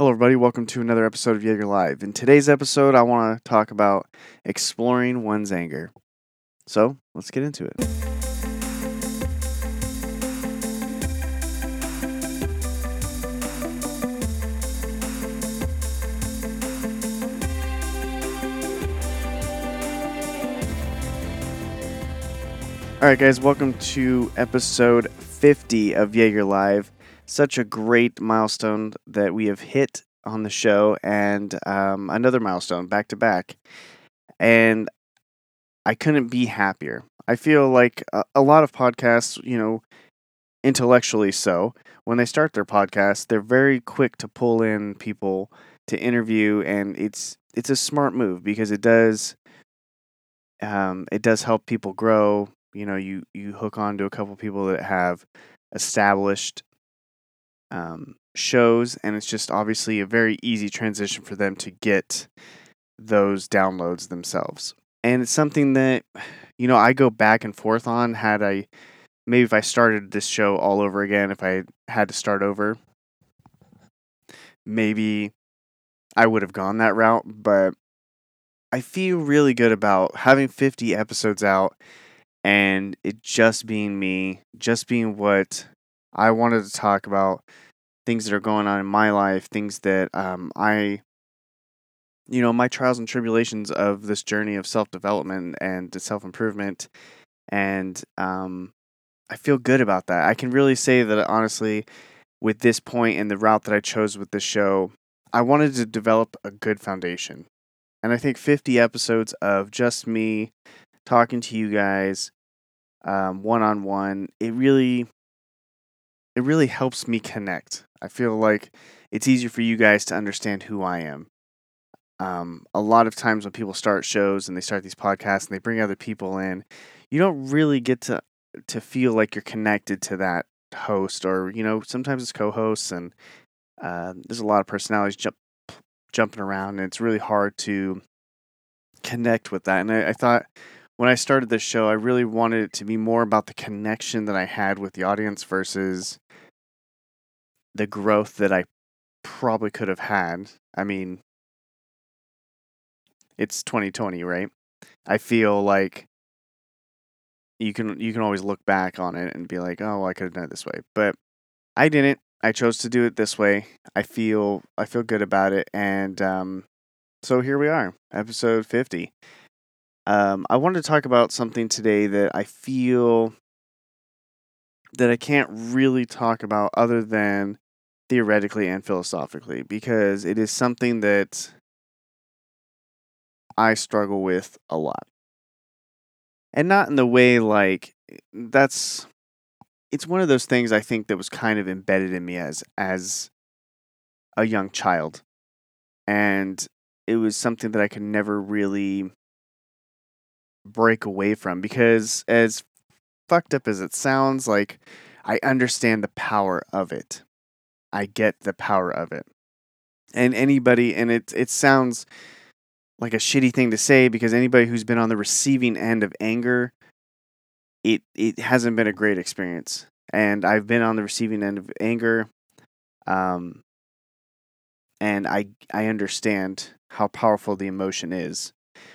Hello, everybody. Welcome to another episode of Jaeger Live. In today's episode, I want to talk about exploring one's anger. So, let's get into it. All right, guys, welcome to episode 50 of Jaeger Live. Such a great milestone that we have hit on the show, and um, another milestone back to back. And I couldn't be happier. I feel like a, a lot of podcasts, you know, intellectually so, when they start their podcast, they're very quick to pull in people to interview, and it's it's a smart move because it does um, it does help people grow you know you you hook on to a couple people that have established um, shows and it's just obviously a very easy transition for them to get those downloads themselves. And it's something that you know i go back and forth on had i maybe if i started this show all over again if i had to start over maybe i would have gone that route but i feel really good about having 50 episodes out and it just being me, just being what I wanted to talk about, things that are going on in my life, things that um, I, you know, my trials and tribulations of this journey of self development and self improvement. And um, I feel good about that. I can really say that honestly, with this point and the route that I chose with this show, I wanted to develop a good foundation. And I think 50 episodes of just me talking to you guys one on one, it really it really helps me connect. I feel like it's easier for you guys to understand who I am. Um, a lot of times when people start shows and they start these podcasts and they bring other people in, you don't really get to to feel like you're connected to that host or you know sometimes it's co-hosts and uh, there's a lot of personalities jump jumping around and it's really hard to connect with that and I, I thought when I started this show, I really wanted it to be more about the connection that I had with the audience versus the growth that I probably could have had. I mean, it's 2020, right? I feel like you can you can always look back on it and be like, "Oh, well, I could have done it this way." But I didn't. I chose to do it this way. I feel I feel good about it and um so here we are, episode 50. Um, I wanted to talk about something today that I feel that I can't really talk about other than theoretically and philosophically because it is something that I struggle with a lot. And not in the way like that's it's one of those things I think that was kind of embedded in me as as a young child. And it was something that I could never really break away from because as fucked up as it sounds like I understand the power of it. I get the power of it. And anybody and it it sounds like a shitty thing to say because anybody who's been on the receiving end of anger it it hasn't been a great experience. And I've been on the receiving end of anger um and I I understand how powerful the emotion is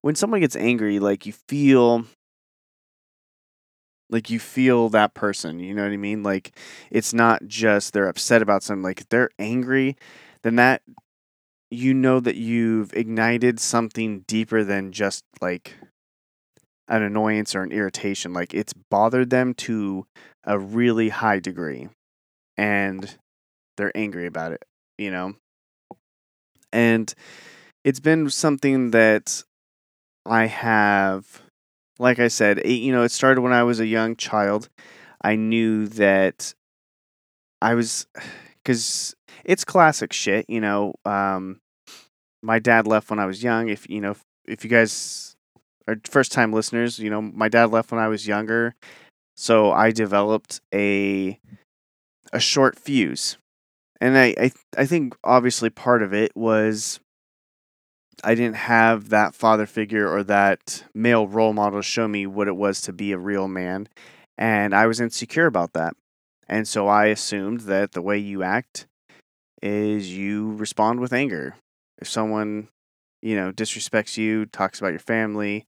when someone gets angry, like you feel like you feel that person, you know what I mean? Like it's not just they're upset about something, like if they're angry, then that you know that you've ignited something deeper than just like an annoyance or an irritation. Like it's bothered them to a really high degree and they're angry about it, you know? And it's been something that I have, like I said, it, you know, it started when I was a young child. I knew that I was, because it's classic shit, you know. Um, my dad left when I was young. If you know, if, if you guys are first time listeners, you know, my dad left when I was younger, so I developed a a short fuse, and I I, I think obviously part of it was I didn't have that father figure or that male role model show me what it was to be a real man. And I was insecure about that. And so I assumed that the way you act is you respond with anger. If someone, you know, disrespects you, talks about your family,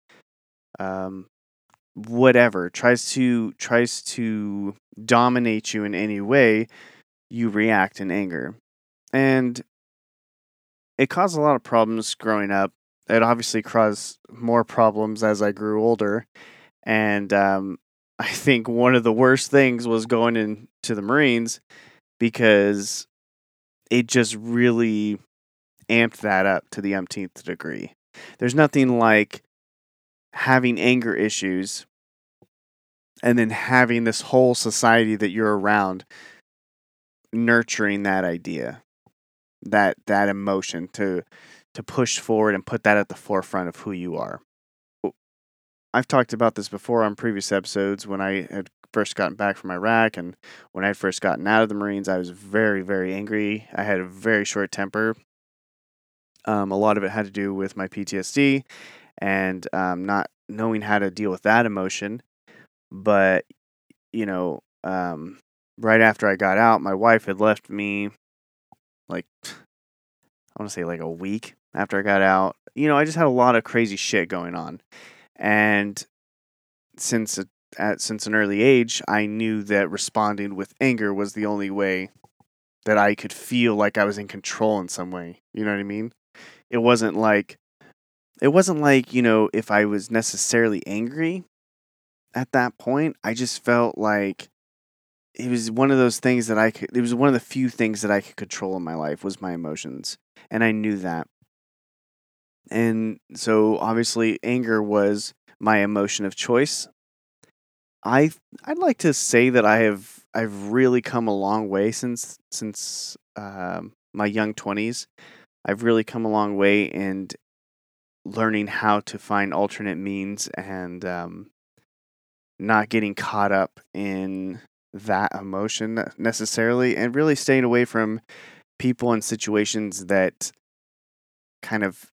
um, whatever, tries to tries to dominate you in any way, you react in anger. And it caused a lot of problems growing up. It obviously caused more problems as I grew older. And um, I think one of the worst things was going into the Marines because it just really amped that up to the umpteenth degree. There's nothing like having anger issues and then having this whole society that you're around nurturing that idea that that emotion to to push forward and put that at the forefront of who you are. I've talked about this before on previous episodes when i had first gotten back from iraq and when i had first gotten out of the marines i was very very angry. I had a very short temper. Um, a lot of it had to do with my ptsd and um, not knowing how to deal with that emotion but you know um, right after I got out, my wife had left me like I want to say like a week after I got out. You know, I just had a lot of crazy shit going on. And since a, at since an early age, I knew that responding with anger was the only way that I could feel like I was in control in some way. You know what I mean? It wasn't like it wasn't like, you know, if I was necessarily angry at that point, I just felt like it was one of those things that I could it was one of the few things that I could control in my life was my emotions and I knew that. And so obviously anger was my emotion of choice. I I'd like to say that I have I've really come a long way since since um, my young 20s. I've really come a long way in learning how to find alternate means and um, not getting caught up in that emotion necessarily and really staying away from people and situations that kind of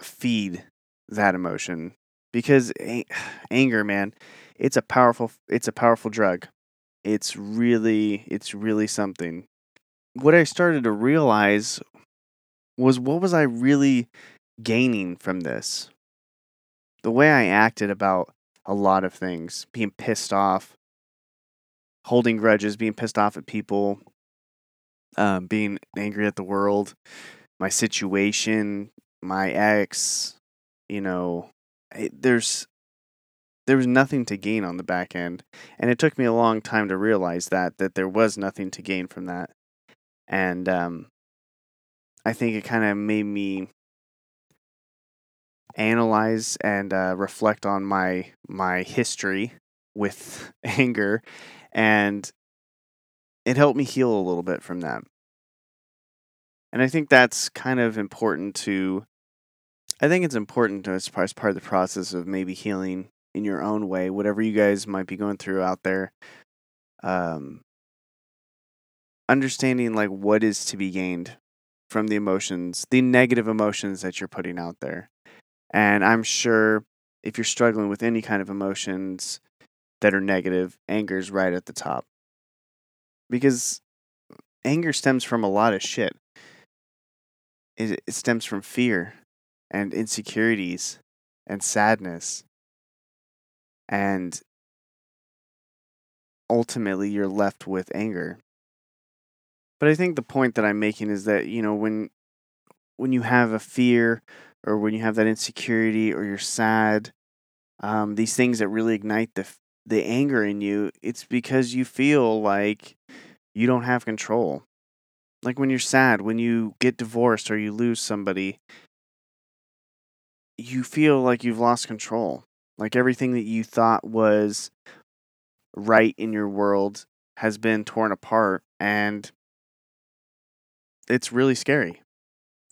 feed that emotion. Because anger man it's a powerful it's a powerful drug. It's really it's really something. What i started to realize was what was i really gaining from this? The way i acted about a lot of things being pissed off holding grudges, being pissed off at people, um, being angry at the world, my situation, my ex, you know, it, there's there was nothing to gain on the back end, and it took me a long time to realize that that there was nothing to gain from that, and um, I think it kind of made me analyze and uh, reflect on my my history with anger and it helped me heal a little bit from that. And I think that's kind of important to I think it's important part, as part of the process of maybe healing in your own way, whatever you guys might be going through out there. Um, understanding like what is to be gained from the emotions, the negative emotions that you're putting out there. And I'm sure if you're struggling with any kind of emotions, that are negative, anger is right at the top. Because anger stems from a lot of shit. It, it stems from fear and insecurities and sadness. And ultimately, you're left with anger. But I think the point that I'm making is that, you know, when when you have a fear or when you have that insecurity or you're sad, um, these things that really ignite the the anger in you, it's because you feel like you don't have control. Like when you're sad, when you get divorced or you lose somebody, you feel like you've lost control. Like everything that you thought was right in your world has been torn apart and it's really scary.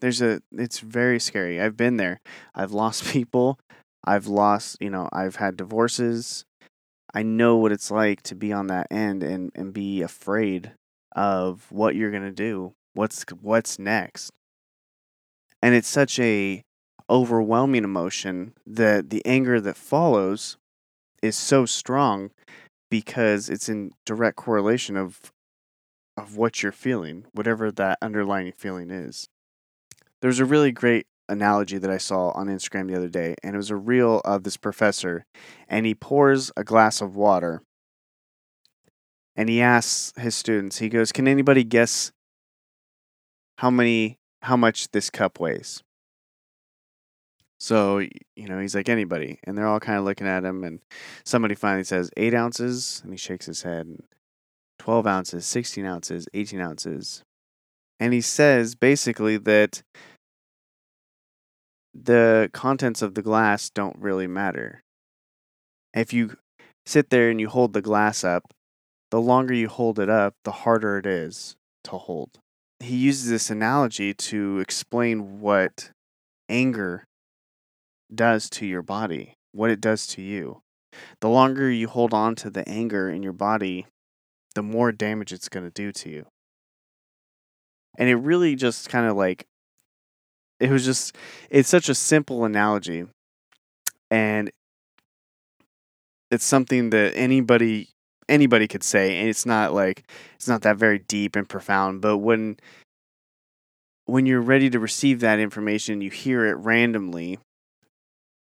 There's a it's very scary. I've been there. I've lost people. I've lost, you know, I've had divorces. I know what it's like to be on that end and, and be afraid of what you're gonna do. What's what's next? And it's such a overwhelming emotion that the anger that follows is so strong because it's in direct correlation of of what you're feeling, whatever that underlying feeling is. There's a really great analogy that I saw on Instagram the other day, and it was a reel of this professor, and he pours a glass of water, and he asks his students, he goes, "Can anybody guess how many, how much this cup weighs?" So you know, he's like anybody, and they're all kind of looking at him, and somebody finally says eight ounces, and he shakes his head. And 12 ounces, 16 ounces, 18 ounces. And he says basically that the contents of the glass don't really matter. If you sit there and you hold the glass up, the longer you hold it up, the harder it is to hold. He uses this analogy to explain what anger does to your body, what it does to you. The longer you hold on to the anger in your body, the more damage it's going to do to you. And it really just kind of like, it was just, it's such a simple analogy. And it's something that anybody anybody could say and it's not like it's not that very deep and profound but when when you're ready to receive that information you hear it randomly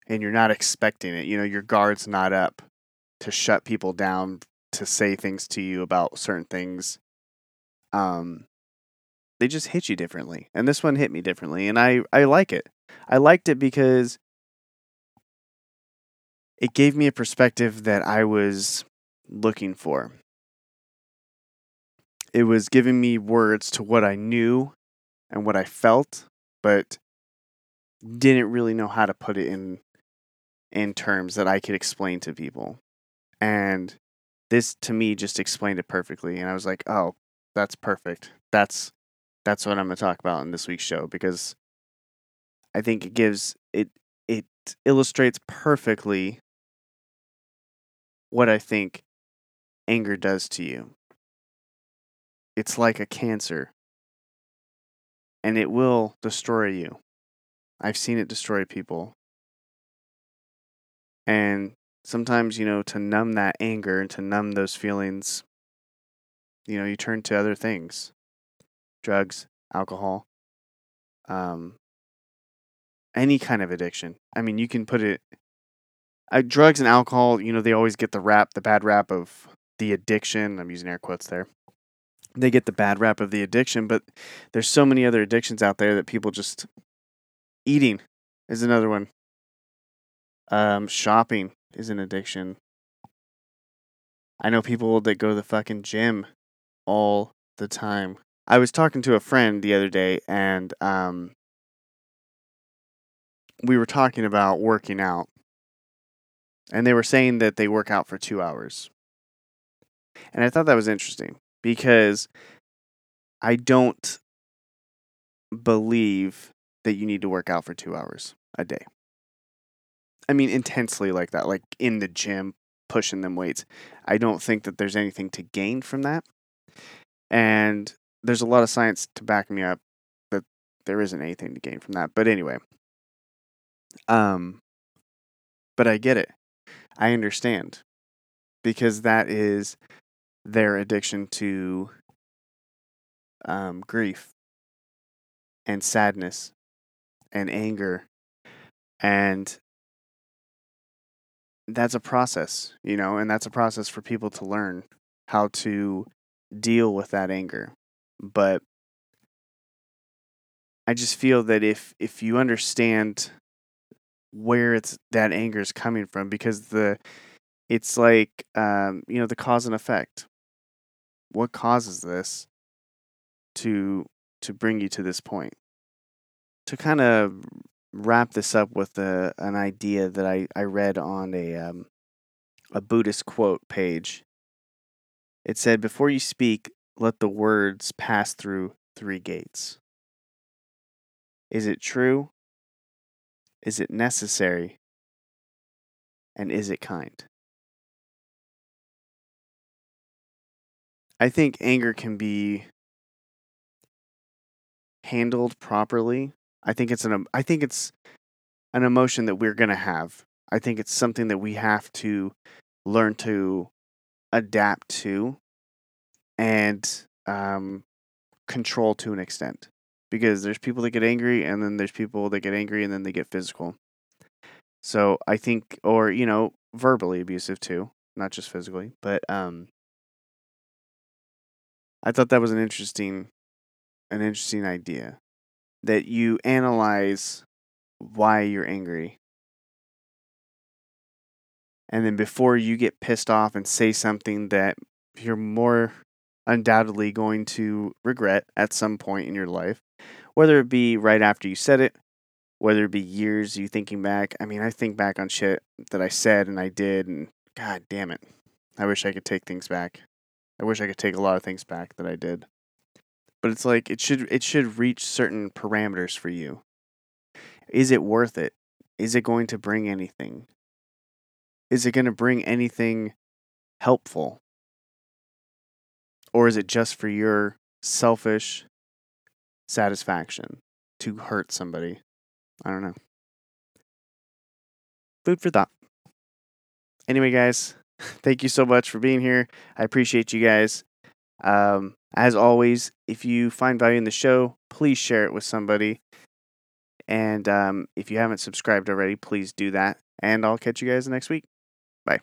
and you're not expecting it you know your guard's not up to shut people down to say things to you about certain things um they just hit you differently and this one hit me differently and i i like it. I liked it because it gave me a perspective that i was looking for. It was giving me words to what i knew and what i felt but didn't really know how to put it in in terms that i could explain to people. And this to me just explained it perfectly and i was like oh that's perfect. That's that's what i'm going to talk about in this week's show because i think it gives it it illustrates perfectly what i think anger does to you. It's like a cancer. And it will destroy you. I've seen it destroy people. And sometimes, you know, to numb that anger and to numb those feelings, you know, you turn to other things drugs, alcohol, um, any kind of addiction. I mean, you can put it, uh, drugs and alcohol, you know, they always get the rap, the bad rap of the addiction. I'm using air quotes there. They get the bad rap of the addiction, but there's so many other addictions out there that people just eating is another one. Um, shopping, is an addiction. I know people that go to the fucking gym all the time. I was talking to a friend the other day and um we were talking about working out. And they were saying that they work out for 2 hours. And I thought that was interesting because I don't believe that you need to work out for 2 hours a day. I mean, intensely like that, like in the gym, pushing them weights. I don't think that there's anything to gain from that. And there's a lot of science to back me up that there isn't anything to gain from that. But anyway, um, but I get it. I understand because that is their addiction to um, grief and sadness and anger and that's a process, you know, and that's a process for people to learn how to deal with that anger. But I just feel that if if you understand where it's that anger is coming from because the it's like um, you know the cause and effect what causes this to to bring you to this point to kind of wrap this up with a, an idea that I, I read on a um, a Buddhist quote page. It said, "Before you speak, let the words pass through three gates. Is it true? Is it necessary? And is it kind?" I think anger can be handled properly I think it's an I think it's an emotion that we're going to have. I think it's something that we have to learn to adapt to. And um, control to an extent because there's people that get angry and then there's people that get angry and then they get physical. So I think, or you know, verbally abusive too, not just physically. But um, I thought that was an interesting, an interesting idea that you analyze why you're angry. And then before you get pissed off and say something that you're more undoubtedly going to regret at some point in your life, whether it be right after you said it, whether it be years you thinking back. I mean, I think back on shit that I said and I did, and god damn it. I wish I could take things back. I wish I could take a lot of things back that I did. But it's like it should it should reach certain parameters for you. Is it worth it? Is it going to bring anything? Is it going to bring anything helpful? Or is it just for your selfish satisfaction to hurt somebody? I don't know. Food for thought. Anyway, guys, thank you so much for being here. I appreciate you guys. Um, as always, if you find value in the show, please share it with somebody. And um, if you haven't subscribed already, please do that. And I'll catch you guys next week. Bye.